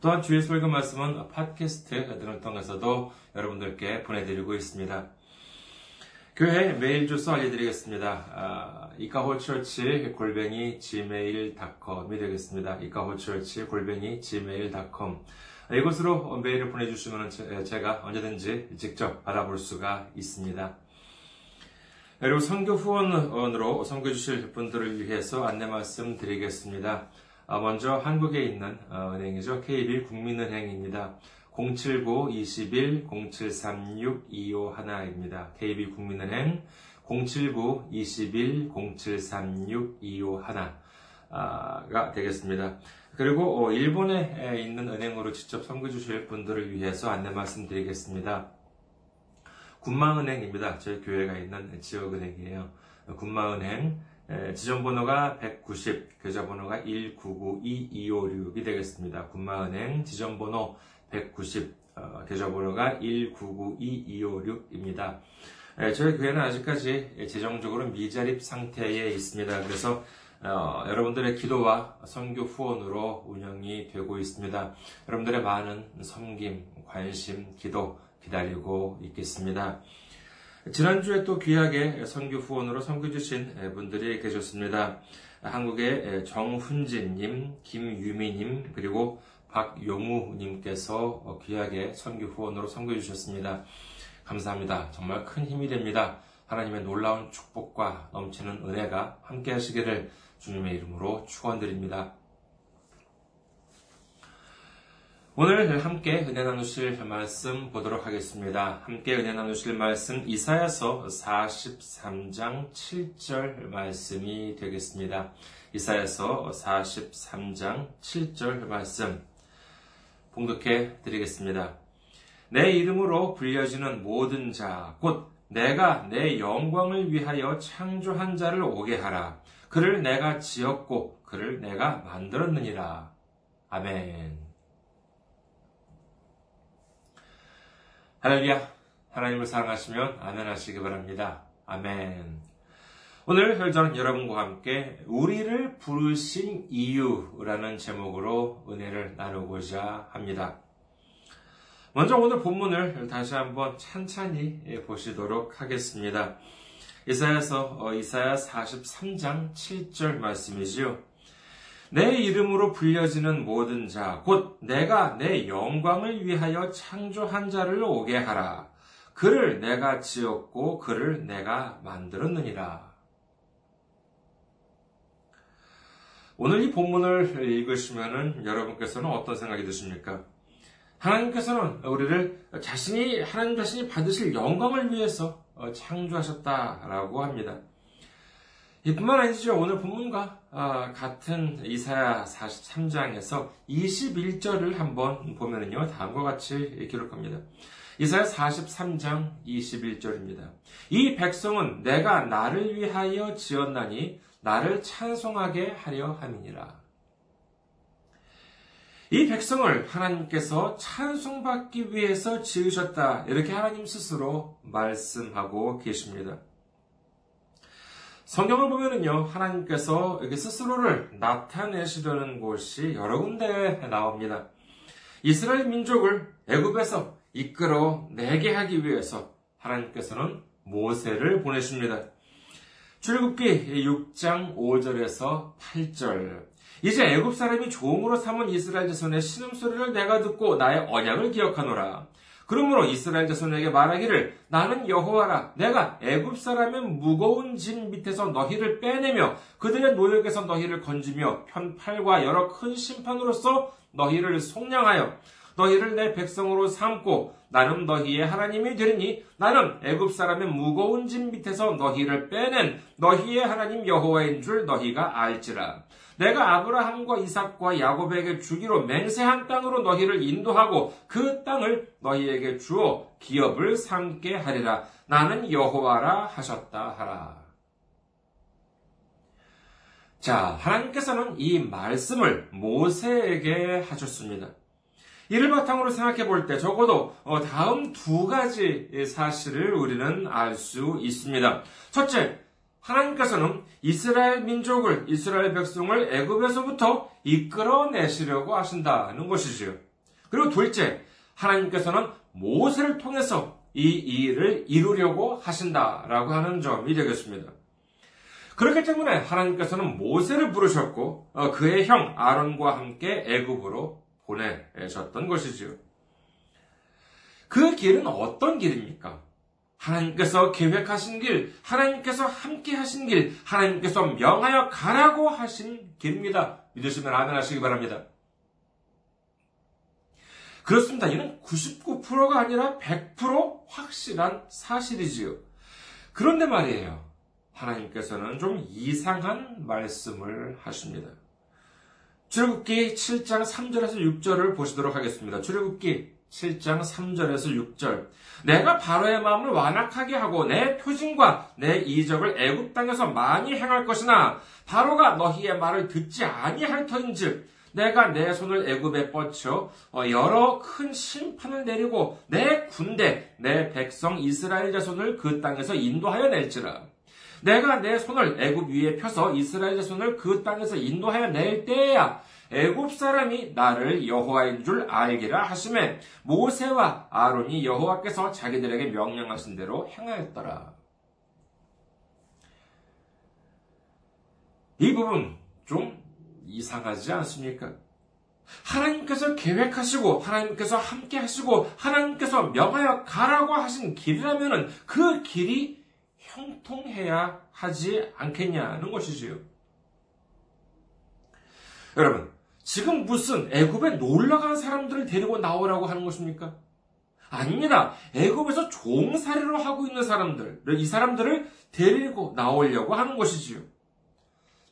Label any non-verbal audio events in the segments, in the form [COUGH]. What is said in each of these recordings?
또한 주일 설교 말씀은 팟캐스트 등을 통해서도 여러분들께 보내드리고 있습니다. 교회 메일 주소 알려드리겠습니다. 아, 이카호처치 골뱅이 gmail.com이 되겠습니다. 이카호처치 골뱅이 gmail.com 이곳으로 메일을 보내주시면 제가 언제든지 직접 받아볼 수가 있습니다. 그리고 선교 후원으로 선교 주실 분들을 위해서 안내 말씀 드리겠습니다. 아, 먼저 한국에 있는 어, 은행이죠. KB 국민은행입니다. 079-21-0736-251입니다. KB 국민은행 079-21-0736-251가 되겠습니다. 그리고 어, 일본에 있는 은행으로 직접 선거 주실 분들을 위해서 안내 말씀드리겠습니다. 군마은행입니다. 저희 교회가 있는 지역은행이에요. 군마은행 지점번호가 190, 계좌번호가 1992256이 되겠습니다. 군마은행 지점번호 190, 어, 계좌번호가 1992256입니다. 저희 교회는 아직까지 재정적으로 미자립 상태에 있습니다. 그래서 어, 여러분들의 기도와 선교 후원으로 운영이 되고 있습니다. 여러분들의 많은 섬김, 관심, 기도 기다리고 있겠습니다. 지난주에 또 귀하게 선교 후원으로 선교 주신 분들이 계셨습니다. 한국의 정훈진님, 김유미님, 그리고 박용우님께서 귀하게 선교 후원으로 선교 주셨습니다. 감사합니다. 정말 큰 힘이 됩니다. 하나님의 놀라운 축복과 넘치는 은혜가 함께 하시기를 주님의 이름으로 축원드립니다. 오늘 함께 은혜 나누실 말씀 보도록 하겠습니다. 함께 은혜 나누실 말씀 이사야서 43장 7절 말씀이 되겠습니다. 이사야서 43장 7절 말씀 봉독해 드리겠습니다. 내 이름으로 불려지는 모든 자, 곧 내가 내 영광을 위하여 창조한 자를 오게 하라. 그를 내가 지었고 그를 내가 만들었느니라. 아멘. 할렐루야. 하나님을 사랑하시면 아멘 하시기 바랍니다. 아멘. 오늘 저는 여러분과 함께 우리를 부르신 이유라는 제목으로 은혜를 나누고자 합니다. 먼저 오늘 본문을 다시 한번 찬찬히 보시도록 하겠습니다. 이사야서 어, 이사야 43장 7절 말씀이지요. 내 이름으로 불려지는 모든 자, 곧 내가 내 영광을 위하여 창조한 자를 오게 하라. 그를 내가 지었고 그를 내가 만들었느니라. 오늘 이 본문을 읽으시면 여러분께서는 어떤 생각이 드십니까? 하나님께서는 우리를 자신이, 하나님 자신이 받으실 영광을 위해서 창조하셨다라고 합니다. 이뿐만 아니죠. 오늘 본문과 아, 같은 이사야 43장에서 21절을 한번 보면은요. 다음과 같이 기록합니다. 이사야 43장 21절입니다. 이 백성은 내가 나를 위하여 지었나니 나를 찬송하게 하려 함이니라. 이 백성을 하나님께서 찬송받기 위해서 지으셨다. 이렇게 하나님 스스로 말씀하고 계십니다. 성경을 보면은요, 하나님께서 여기 스스로를 나타내시려는 곳이 여러 군데 나옵니다. 이스라엘 민족을 애굽에서 이끌어 내게 하기 위해서 하나님께서는 모세를 보내십니다. 출굽기 6장 5절에서 8절. 이제 애굽 사람이 종으로 삼은 이스라엘 자손의 신음소리를 내가 듣고 나의 언약을 기억하노라. 그러므로 이스라엘 자손에게 말하기를 나는 여호와라 내가 애굽 사람의 무거운 짐 밑에서 너희를 빼내며 그들의 노역에서 너희를 건지며 편팔과 여러 큰 심판으로서 너희를 속량하여 너희를 내 백성으로 삼고 나는 너희의 하나님이 되리니 나는 애굽 사람의 무거운 짐 밑에서 너희를 빼낸 너희의 하나님 여호와인 줄 너희가 알지라 내가 아브라함과 이삭과 야곱에게 주기로 맹세한 땅으로 너희를 인도하고 그 땅을 너희에게 주어 기업을 삼게 하리라. 나는 여호와라 하셨다 하라. 자, 하나님께서는 이 말씀을 모세에게 하셨습니다. 이를 바탕으로 생각해 볼 때 적어도 어, 다음 두 가지 사실을 우리는 알 수 있습니다. 첫째, 하나님께서는 이스라엘 민족을, 이스라엘 백성을 애굽에서부터 이끌어내시려고 하신다는 것이지요. 그리고 둘째, 하나님께서는 모세를 통해서 이 일을 이루려고 하신다라고 하는 점이 되겠습니다. 그렇기 때문에 하나님께서는 모세를 부르셨고 어, 그의 형 아론과 함께 애굽으로 보내셨던 것이지요. 그 길은 어떤 길입니까? 하나님께서 계획하신 길, 하나님께서 함께 하신 길, 하나님께서 명하여 가라고 하신 길입니다. 믿으시면 아멘 하시기 바랍니다. 그렇습니다. 이는 99%가 아니라 100% 확실한 사실이지요. 그런데 말이에요. 하나님께서는 좀 이상한 말씀을 하십니다. 출애굽기 7장 3절에서 6절을 보시도록 하겠습니다. 출애굽기 7장 3절에서 6절. 내가 바로의 마음을 완악하게 하고 내 표징과 내 이적을 애굽 땅에서 많이 행할 것이나 바로가 너희의 말을 듣지 아니할 터인즉 내가 내 손을 애굽에 뻗쳐 어, 여러 큰 심판을 내리고 내 군대 내 백성 이스라엘 자손을 그 땅에서 인도하여 낼지라 내가 내 손을 애굽 위에 펴서 이스라엘 자손을 그 땅에서 인도하여 낼 때야 애굽 사람이 나를 여호와인 줄 알기라 하심에 모세와 아론이 여호와께서 자기들에게 명령하신 대로 행하였더라. 이 부분 좀 이상하지 않습니까? 하나님께서 계획하시고 하나님께서 함께 하시고 하나님께서 명하여 가라고 하신 길이라면 그 길이 형통해야 하지 않겠냐는 것이지요. 여러분, 지금 무슨 애굽에 놀러 간 사람들을 데리고 나오라고 하는 것입니까? 아닙니다. 애굽에서 종살이로 하고 있는 사람들, 이 사람들을 데리고 나오려고 하는 것이지요.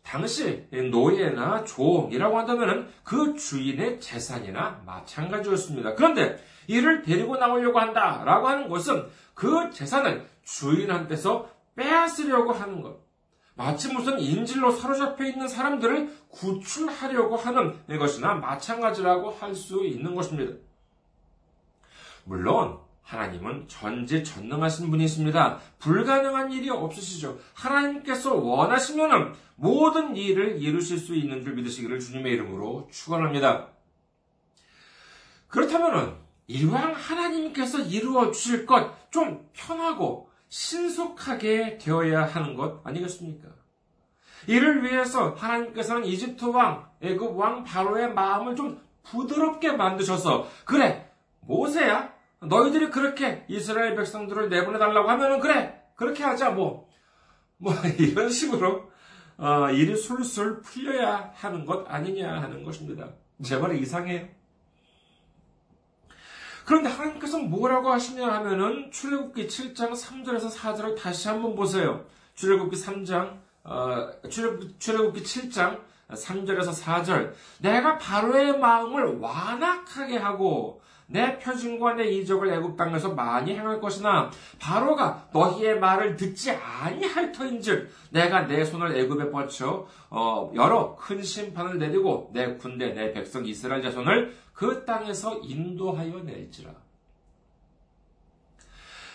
당시 노예나 종이라고 한다면 그 주인의 재산이나 마찬가지였습니다. 그런데 이를 데리고 나오려고 한다라고 하는 것은 그 재산을 주인한테서 빼앗으려고 하는 것. 마치 무슨 인질로 사로잡혀 있는 사람들을 구출하려고 하는 것이나 마찬가지라고 할 수 있는 것입니다. 물론 하나님은 전지 전능하신 분이십니다. 불가능한 일이 없으시죠. 하나님께서 원하시면 모든 일을 이루실 수 있는 줄 믿으시기를 주님의 이름으로 축원합니다. 그렇다면 이왕 하나님께서 이루어 주실 것 좀 편하고 신속하게 되어야 하는 것 아니겠습니까? 이를 위해서 하나님께서는 이집트 왕, 애굽 왕 바로의 마음을 좀 부드럽게 만드셔서 그래 모세야 너희들이 그렇게 이스라엘 백성들을 내보내달라고 하면은 그래 그렇게 하자 뭐뭐 뭐 [LAUGHS] 이런 식으로 어, 일이 술술 풀려야 하는 것 아니냐 하는 것입니다. 제 말이 이상해요. 그런데 하나님께서 뭐라고 하시냐 하면은 출애굽기 7장 3절에서 4절을 다시 한번 보세요. 출애굽기 3장 어, 출애굽, 출애굽기 7장 3절에서 4절 내가 바로의 마음을 완악하게 하고 내 표징과 내 이적을 애굽 땅에서 많이 행할 것이나 바로가 너희의 말을 듣지 아니할 터인즉 내가 내 손을 애굽에 뻗쳐 어, 여러 큰 심판을 내리고 내 군대 내 백성 이스라엘 자손을 그 땅에서 인도하여 낼지라.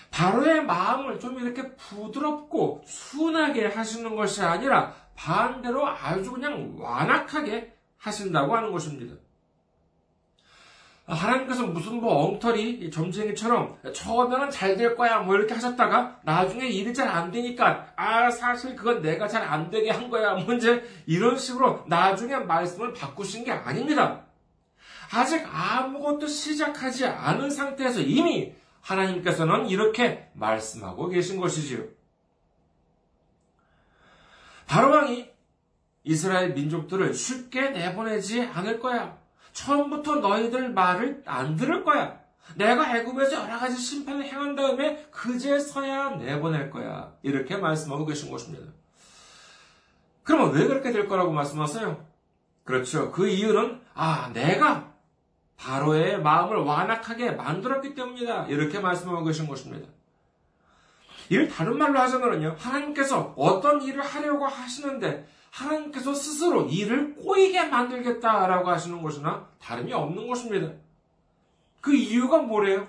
바로의 마음을 좀 이렇게 부드럽고 순하게 하시는 것이 아니라 반대로 아주 그냥 완악하게 하신다고 하는 것입니다. 하나님께서 무슨 뭐 엉터리 점쟁이처럼 처음에는 잘 될 거야 뭐 이렇게 하셨다가 나중에 일이 잘 안 되니까 아 사실 그건 내가 잘 안 되게 한 거야 뭐 이제 이런 식으로 나중에 말씀을 바꾸신 게 아닙니다. 아직 아무것도 시작하지 않은 상태에서 이미 하나님께서는 이렇게 말씀하고 계신 것이지요. 바로왕이 이스라엘 민족들을 쉽게 내보내지 않을 거야. 처음부터 너희들 말을 안 들을 거야. 내가 애굽에서 여러 가지 심판을 행한 다음에 그제서야 내보낼 거야. 이렇게 말씀하고 계신 것입니다. 그러면 왜 그렇게 될 거라고 말씀하세요? 그렇죠. 그 이유는, 아, 내가 바로의 마음을 완악하게 만들었기 때문이다. 이렇게 말씀하고 계신 것입니다. 이를 다른 말로 하자면요. 하나님께서 어떤 일을 하려고 하시는데 하나님께서 스스로 일을 꼬이게 만들겠다라고 하시는 것이나 다름이 없는 것입니다. 그 이유가 뭐래요?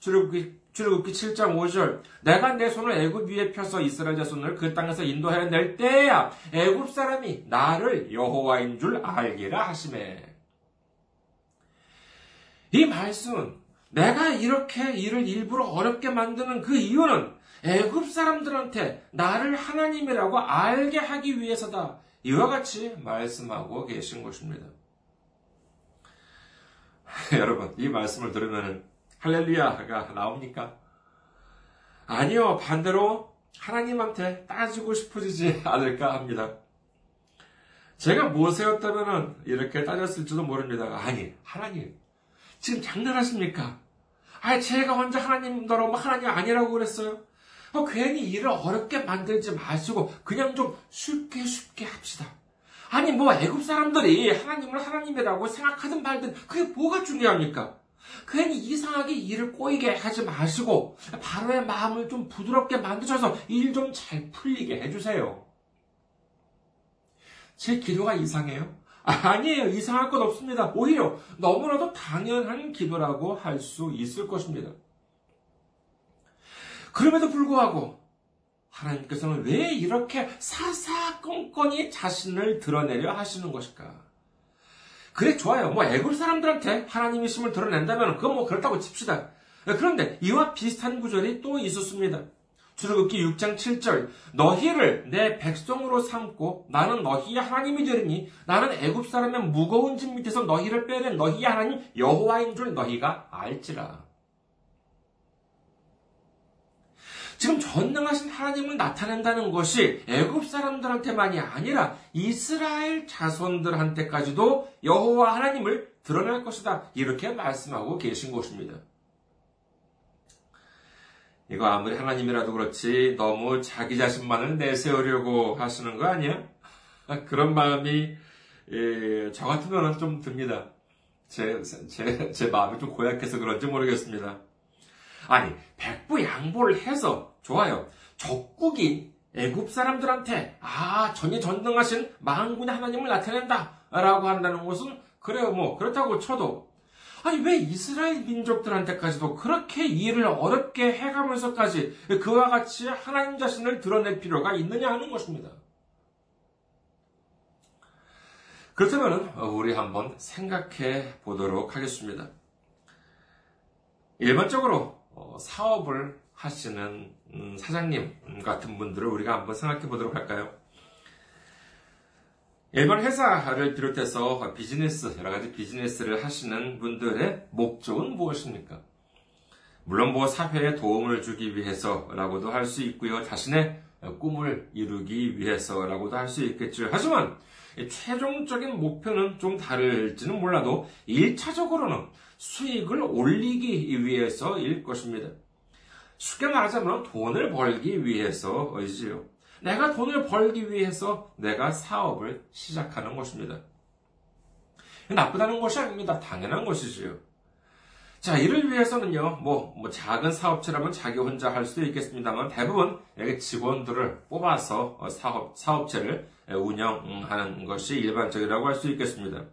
출애굽기 출애굽기 7장 5절 내가 내 손을 애굽 위에 펴서 이스라엘 자손을 그 땅에서 인도하여 낼 때야 애굽 사람이 나를 여호와인 줄 알기라 하심에 이 말씀은 내가 이렇게 일을 일부러 어렵게 만드는 그 이유는 애굽 사람들한테 나를 하나님이라고 알게 하기 위해서다. 이와 같이 말씀하고 계신 것입니다. [LAUGHS] 여러분, 이 말씀을 들으면 할렐루야가 나옵니까? 아니요, 반대로 하나님한테 따지고 싶어지지 않을까 합니다. 제가 무엇이었다면 이렇게 따졌을지도 모릅니다. 아니, 하나님, 지금 장난하십니까? 아, 제가 혼자 하나님 너로 하나님 아니라고 그랬어요? 어, 괜히 일을 어렵게 만들지 마시고 그냥 좀 쉽게 쉽게 합시다. 아니 뭐 애굽 사람들이 하나님을 하나님이라고 생각하든 말든 그게 뭐가 중요합니까? 괜히 이상하게 일을 꼬이게 하지 마시고 바로의 마음을 좀 부드럽게 만드셔서 일 좀 잘 풀리게 해주세요. 제 기도가 이상해요? 아니에요. 이상할 것 없습니다. 오히려 너무나도 당연한 기도라고 할 수 있을 것입니다. 그럼에도 불구하고 하나님께서는 왜 이렇게 사사건건이 자신을 드러내려 하시는 것일까? 그래 좋아요. 뭐 애굽 사람들한테 하나님이심을 드러낸다면 그건 뭐 그렇다고 칩시다. 그런데 이와 비슷한 구절이 또 있었습니다. 출애굽기 6장 7절 너희를 내 백성으로 삼고 나는 너희의 하나님이 되리니 나는 애굽 사람의 무거운 짐 밑에서 너희를 빼낸 너희의 하나님 여호와인 줄 너희가 알지라. 지금 전능하신 하나님을 나타낸다는 것이 애굽 사람들한테만이 아니라 이스라엘 자손들한테까지도 여호와 하나님을 드러낼 것이다. 이렇게 말씀하고 계신 것입니다. 이거 아무리 하나님이라도 그렇지 너무 자기 자신만을 내세우려고 하시는 거 아니야? [LAUGHS] 그런 마음이 예, 저 같으면 좀 듭니다. 제, 제, 제 마음이 좀 고약해서 그런지 모르겠습니다. 아니, 백부 양보를 해서 좋아요. 적국인 애굽 사람들한테 아 전이 전능하신 망군의 하나님을 나타낸다라고 한다는 것은 그래요 뭐 그렇다고 쳐도 아니 왜 이스라엘 민족들한테까지도 그렇게 일을 어렵게 해가면서까지 그와 같이 하나님 자신을 드러낼 필요가 있느냐 하는 것입니다. 그렇다면 우리 한번 생각해 보도록 하겠습니다. 일반적으로 어, 사업을 하시는 음, 사장님 같은 분들을 우리가 한번 생각해 보도록 할까요? 일반 회사를 비롯해서 비즈니스, 여러 가지 비즈니스를 하시는 분들의 목적은 무엇입니까? 물론 뭐 사회에 도움을 주기 위해서라고도 할 수 있고요. 자신의 꿈을 이루기 위해서라고도 할 수 있겠죠. 하지만 최종적인 목표는 좀 다를지는 몰라도 1차적으로는 수익을 올리기 위해서일 것입니다. 쉽게 말하자면 돈을 벌기 위해서이지요. 내가 돈을 벌기 위해서 내가 사업을 시작하는 것입니다. 나쁘다는 것이 아닙니다. 당연한 것이지요. 자, 이를 위해서는요, 뭐, 뭐, 작은 사업체라면 자기 혼자 할 수도 있겠습니다만, 대부분 직원들을 뽑아서 사업, 사업체를 운영하는 것이 일반적이라고 할 수 있겠습니다.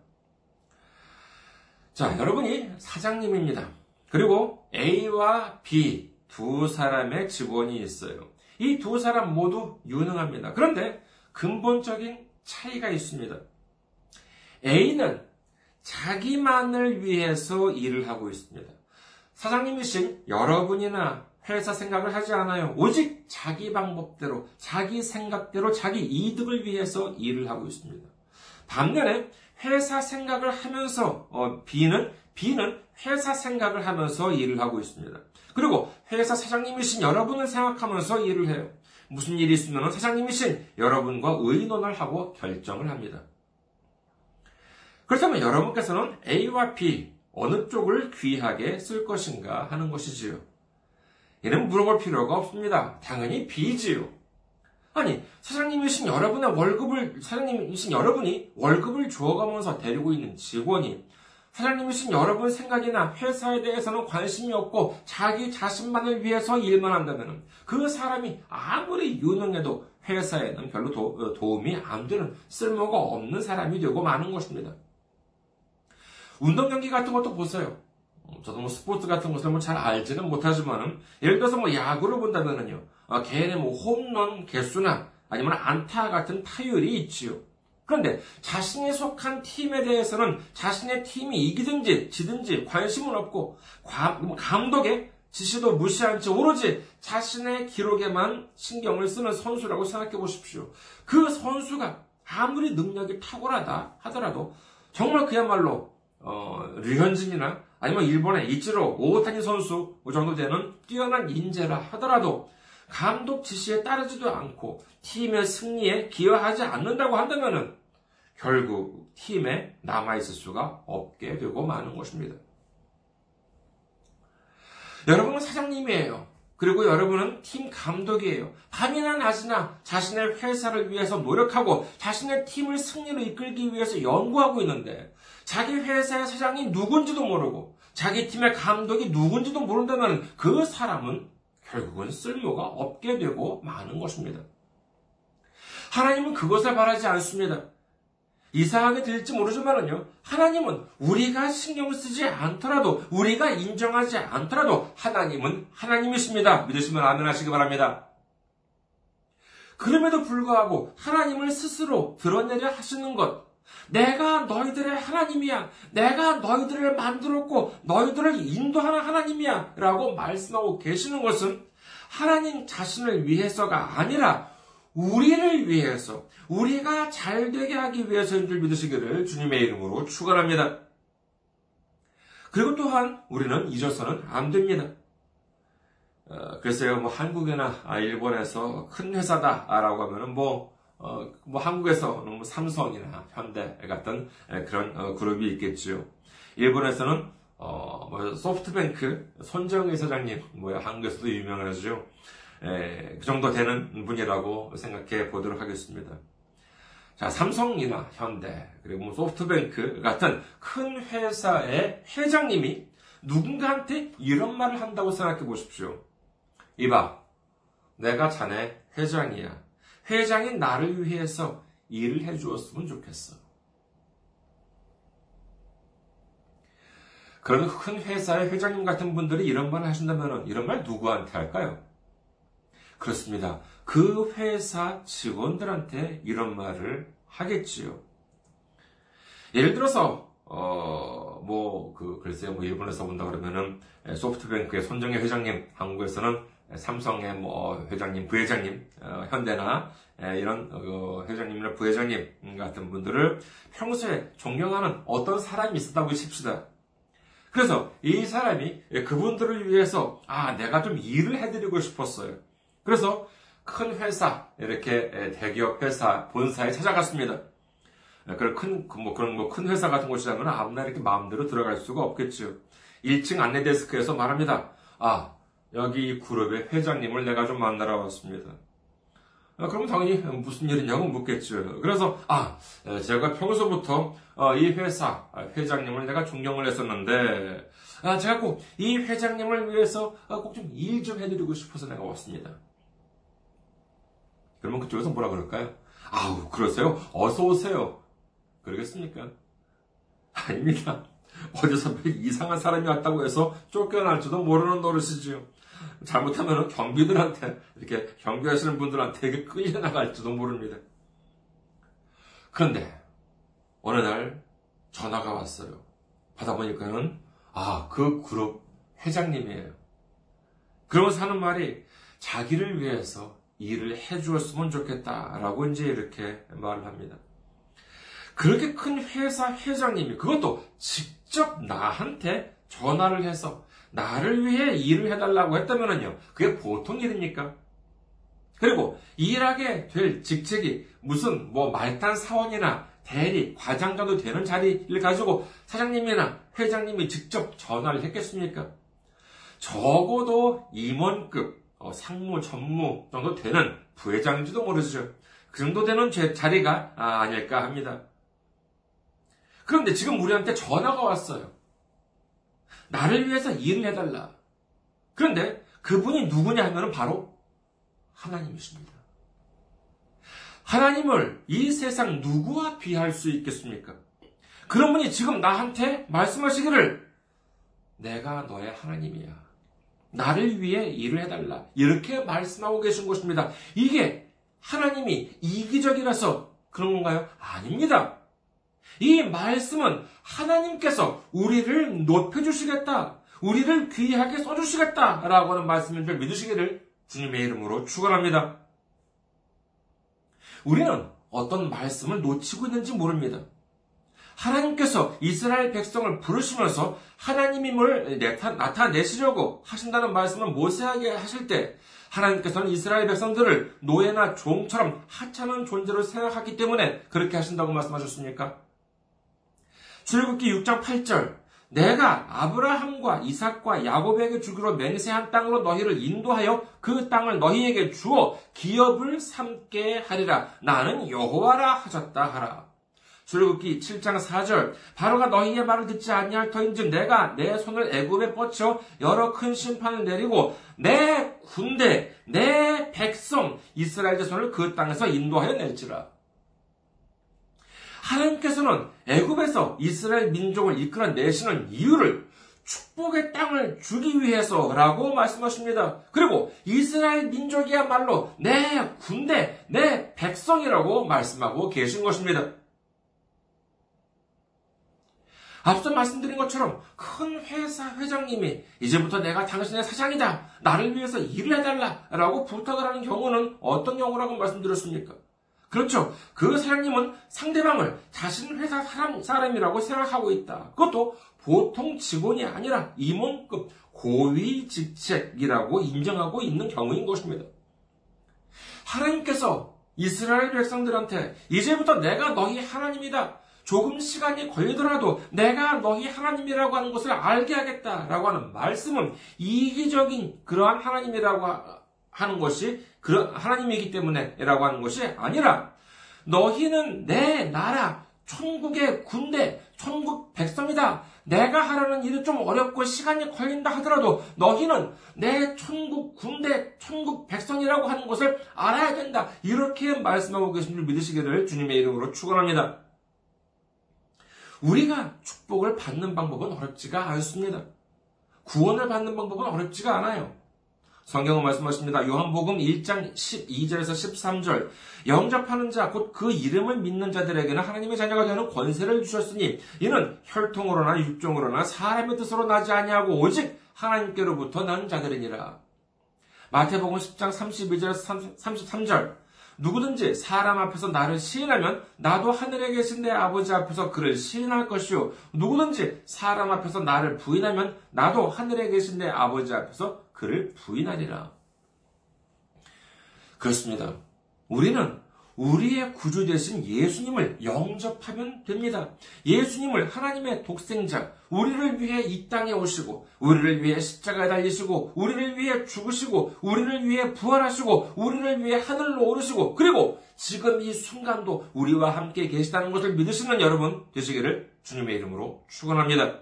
자, 여러분이 사장님입니다. 그리고 A와 B 두 사람의 직원이 있어요. 이 두 사람 모두 유능합니다. 그런데 근본적인 차이가 있습니다. A는 자기만을 위해서 일을 하고 있습니다. 사장님이신 여러분이나 회사 생각을 하지 않아요. 오직 자기 방법대로, 자기 생각대로, 자기 이득을 위해서 일을 하고 있습니다. 반면에 회사 생각을 하면서 어, B는 B는 회사 생각을 하면서 일을 하고 있습니다. 그리고 회사 사장님이신 여러분을 생각하면서 일을 해요. 무슨 일이 있으면 사장님이신 여러분과 의논을 하고 결정을 합니다. 그렇다면 여러분께서는 A와 B 어느 쪽을 귀하게 쓸 것인가 하는 것이지요. 이는 물어볼 필요가 없습니다. 당연히 B지요. 아니, 사장님이신 여러분의 월급을, 사장님이신 여러분이 월급을 주어가면서 데리고 있는 직원이 사장님이신 여러분 생각이나 회사에 대해서는 관심이 없고 자기 자신만을 위해서 일만 한다면 그 사람이 아무리 유능해도 회사에는 별로 도, 어, 도움이 안 되는 쓸모가 없는 사람이 되고 마는 것입니다. 운동 경기 같은 것도 보세요. 어, 저도 뭐 스포츠 같은 것을 뭐 잘 알지는 못하지만은 예를 들어서 뭐 야구를 본다면은요 어, 개인의 뭐 홈런 개수나 아니면 안타 같은 타율이 있지요. 그런데 자신이 속한 팀에 대해서는 자신의 팀이 이기든지 지든지 관심은 없고 뭐 감독의 지시도 무시한 채 오로지 자신의 기록에만 신경을 쓰는 선수라고 생각해 보십시오. 그 선수가 아무리 능력이 탁월하다 하더라도 정말 그야말로 어, 류현진이나 아니면 일본의 이치로 오타니 선수 그 정도 되는 뛰어난 인재라 하더라도 감독 지시에 따르지도 않고 팀의 승리에 기여하지 않는다고 한다면 결국 팀에 남아있을 수가 없게 되고 마는 것입니다. 여러분은 사장님이에요. 그리고 여러분은 팀 감독이에요. 밤이나 낮이나 자신의 회사를 위해서 노력하고 자신의 팀을 승리로 이끌기 위해서 연구하고 있는데 자기 회사의 사장이 누군지도 모르고 자기 팀의 감독이 누군지도 모른다면 그 사람은 결국은 쓸모가 없게 되고 마는 것입니다. 하나님은 그것을 바라지 않습니다. 이상하게 들릴지 모르지만은요, 하나님은 우리가 신경 쓰지 않더라도, 우리가 인정하지 않더라도, 하나님은 하나님이십니다. 믿으시면 아멘 하시기 바랍니다. 그럼에도 불구하고 하나님을 스스로 드러내려 하시는 것, 내가 너희들의 하나님이야. 내가 너희들을 만들었고 너희들을 인도하는 하나님이야. 라고 말씀하고 계시는 것은 하나님 자신을 위해서가 아니라 우리를 위해서, 우리가 잘 되게 하기 위해서인 줄 믿으시기를 주님의 이름으로 축원합니다. 그리고 또한 우리는 잊어서는 안 됩니다. 어, 글쎄요, 뭐 한국이나 일본에서 큰 회사다라고 하면은 뭐 어, 뭐 한국에서는 뭐 삼성이나 현대 같은 그런 어, 그룹이 있겠지요. 일본에서는 어, 뭐 소프트뱅크 손정의 사장님, 뭐야 한국에서도 유명하죠. 에, 그 정도 되는 분이라고 생각해 보도록 하겠습니다. 자, 삼성이나 현대, 그리고 뭐 소프트뱅크 같은 큰 회사의 회장님이 누군가한테 이런 말을 한다고 생각해 보십시오. 이봐, 내가 자네 회장이야. 회장인 나를 위해서 일을 해주었으면 좋겠어. 그런 큰 회사의 회장님 같은 분들이 이런 말을 하신다면 이런 말 누구한테 할까요? 그렇습니다. 그 회사 직원들한테 이런 말을 하겠지요. 예를 들어서 어, 뭐, 그, 글쎄요, 뭐, 일본에서 본다 그러면은, 소프트뱅크의 손정혜 회장님, 한국에서는 삼성의 뭐 회장님, 부회장님, 어, 현대나 이런 어, 회장님이나 부회장님 같은 분들을 평소에 존경하는 어떤 사람이 있었다고 칩시다. 그래서 이 사람이 그분들을 위해서 아 내가 좀 일을 해드리고 싶었어요. 그래서 큰 회사 이렇게 대기업 회사 본사에 찾아갔습니다. 그런 큰, 뭐 그런 뭐 큰 회사 같은 곳이라면 아무나 이렇게 마음대로 들어갈 수가 없겠죠. 1층 안내 데스크에서 말합니다. 아, 여기 그룹의 회장님을 내가 좀 만나러 왔습니다. 아, 그럼 당연히 무슨 일이냐고 묻겠죠. 그래서 아 제가 평소부터 어, 이 회사 회장님을 내가 존경을 했었는데 아, 제가 꼭 이 회장님을 위해서 아, 꼭좀 일 좀 해드리고 싶어서 내가 왔습니다. 그러면 그쪽에서 뭐라 그럴까요? 아우 그러세요? 어서 오세요. 그러겠습니까? 아닙니다. 어디서 이상한 사람이 왔다고 해서 쫓겨날지도 모르는 노릇이지요. 잘못하면 경비들한테, 이렇게 경비하시는 분들한테 되게 끌려나갈지도 모릅니다. 그런데, 어느 날 전화가 왔어요. 받아보니까는, 아, 그 그룹 회장님이에요. 그러면서 하는 말이, 자기를 위해서 일을 해주었으면 좋겠다라고 이제 이렇게 말을 합니다. 그렇게 큰 회사 회장님이 그것도 직접 나한테 전화를 해서 나를 위해 일을 해달라고 했다면요. 그게 보통 일입니까? 그리고 일하게 될 직책이 무슨 뭐 말단 사원이나 대리, 과장 정도 되는 자리를 가지고 사장님이나 회장님이 직접 전화를 했겠습니까? 적어도 임원급, 어, 상무, 전무 정도 되는 부회장인지도 모르죠. 그 정도 되는 자리가 아, 닐까 합니다. 그런데 지금 우리한테 전화가 왔어요. 나를 위해서 일을 해달라. 그런데 그분이 누구냐 하면 바로 하나님이십니다. 하나님을 이 세상 누구와 비할 수 있겠습니까? 그런 분이 지금 나한테 말씀하시기를 내가 너의 하나님이야. 나를 위해 일을 해달라. 이렇게 말씀하고 계신 것입니다. 이게 하나님이 이기적이라서 그런 건가요? 아닙니다. 이 말씀은 하나님께서 우리를 높여주시겠다. 우리를 귀하게 써주시겠다. 라고 하는 말씀인 줄 믿으시기를 주님의 이름으로 축원합니다. 우리는 어떤 말씀을 놓치고 있는지 모릅니다. 하나님께서 이스라엘 백성을 부르시면서 하나님임을 나타내시려고 하신다는 말씀을 모세하게 하실 때 하나님께서는 이스라엘 백성들을 노예나 종처럼 하찮은 존재로 생각하기 때문에 그렇게 하신다고 말씀하셨습니까? 출애굽기 6장 8절. 내가 아브라함과 이삭과 야곱에게 주기로 맹세한 땅으로 너희를 인도하여 그 땅을 너희에게 주어 기업을 삼게 하리라. 나는 여호와라 하셨다 하라. 출애굽기 7장 4절. 바로가 너희의 말을 듣지 아니할 터인즉 내가 내 손을 애굽에 뻗쳐 여러 큰 심판을 내리고 내 군대 내 백성 이스라엘 자손을 그 땅에서 인도하여 낼지라 하나님께서는 애굽에서 이스라엘 민족을 이끌어 내시는 이유를 축복의 땅을 주기 위해서라고 말씀하십니다. 그리고 이스라엘 민족이야말로 내 군대, 내 백성이라고 말씀하고 계신 것입니다. 앞서 말씀드린 것처럼 큰 회사 회장님이 이제부터 내가 당신의 사장이다. 나를 위해서 일을 해달라. 라고 부탁을 하는 경우는 어떤 경우라고 말씀드렸습니까? 그렇죠. 그 사장님은 상대방을 자신 회사 사람, 사람이라고 생각하고 있다. 그것도 보통 직원이 아니라 임원급 고위 직책이라고 인정하고 있는 경우인 것입니다. 하나님께서 이스라엘 백성들한테 이제부터 내가 너희 하나님이다. 조금 시간이 걸리더라도 내가 너희 하나님이라고 하는 것을 알게 하겠다라고 하는 말씀은 이기적인 그러한 하나님이라고 하는 것이 하나님이기 때문에라고 하는 것이 아니라 너희는 내 나라 천국의 군대 천국 백성이다. 내가 하라는 일이 좀 어렵고 시간이 걸린다 하더라도 너희는 내 천국 군대 천국 백성이라고 하는 것을 알아야 된다. 이렇게 말씀하고 계신 줄 믿으시기를 주님의 이름으로 축원합니다. 우리가 축복을 받는 방법은 어렵지가 않습니다. 구원을 받는 방법은 어렵지가 않아요. 성경은 말씀하십니다. 요한복음 1장 12절에서 13절. 영접하는 자, 곧 그 이름을 믿는 자들에게는 하나님의 자녀가 되는 권세를 주셨으니, 이는 혈통으로나 육종으로나 사람의 뜻으로 나지 아니하고 오직 하나님께로부터 난 자들이니라. 마태복음 10장 32절에서 33절. 누구든지 사람 앞에서 나를 시인하면 나도 하늘에 계신 내 아버지 앞에서 그를 시인할 것이요. 누구든지 사람 앞에서 나를 부인하면 나도 하늘에 계신 내 아버지 앞에서 그를 부인하리라. 그렇습니다. 우리는 우리의 구주 되신 예수님을 영접하면 됩니다. 예수님을 하나님의 독생자, 우리를 위해 이 땅에 오시고, 우리를 위해 십자가에 달리시고, 우리를 위해 죽으시고, 우리를 위해 부활하시고, 우리를 위해 하늘로 오르시고, 그리고 지금 이 순간도 우리와 함께 계시다는 것을 믿으시는 여러분 되시기를 주님의 이름으로 축원합니다.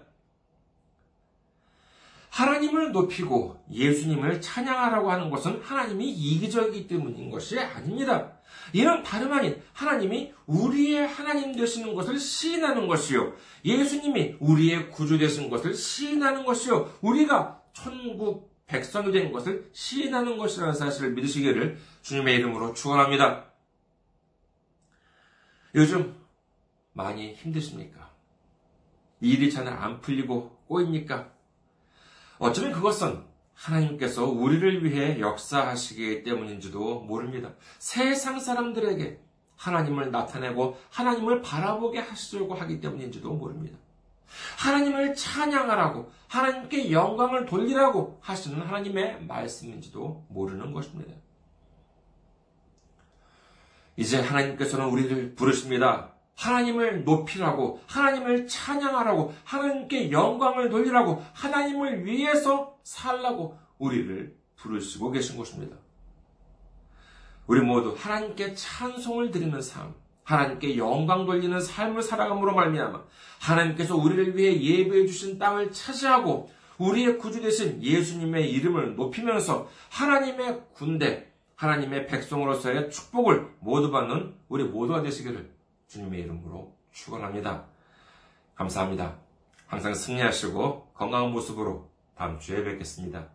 하나님을 높이고 예수님을 찬양하라고 하는 것은 하나님이 이기적이기 때문인 것이 아닙니다. 이는 다름 아닌 하나님이 우리의 하나님 되시는 것을 시인하는 것이요. 예수님이 우리의 구주 되신 것을 시인하는 것이요. 우리가 천국 백성이 된 것을 시인하는 것이라는 사실을 믿으시기를 주님의 이름으로 축원합니다. 요즘 많이 힘드십니까? 일이 잘 안 풀리고 꼬입니까? 어쩌면 그것은 하나님께서 우리를 위해 역사하시기 때문인지도 모릅니다. 세상 사람들에게 하나님을 나타내고 하나님을 바라보게 하시려고 하기 때문인지도 모릅니다. 하나님을 찬양하라고 하나님께 영광을 돌리라고 하시는 하나님의 말씀인지도 모르는 것입니다. 이제 하나님께서는 우리를 부르십니다. 하나님을 높이라고, 하나님을 찬양하라고, 하나님께 영광을 돌리라고, 하나님을 위해서 살라고 우리를 부르시고 계신 것입니다. 우리 모두 하나님께 찬송을 드리는 삶, 하나님께 영광 돌리는 삶을 살아감으로 말미암아 하나님께서 우리를 위해 예배해 주신 땅을 차지하고 우리의 구주 되신 예수님의 이름을 높이면서 하나님의 군대, 하나님의 백성으로서의 축복을 모두 받는 우리 모두가 되시기를 주님의 이름으로 축원합니다. 감사합니다. 항상 승리하시고 건강한 모습으로 다음 주에 뵙겠습니다.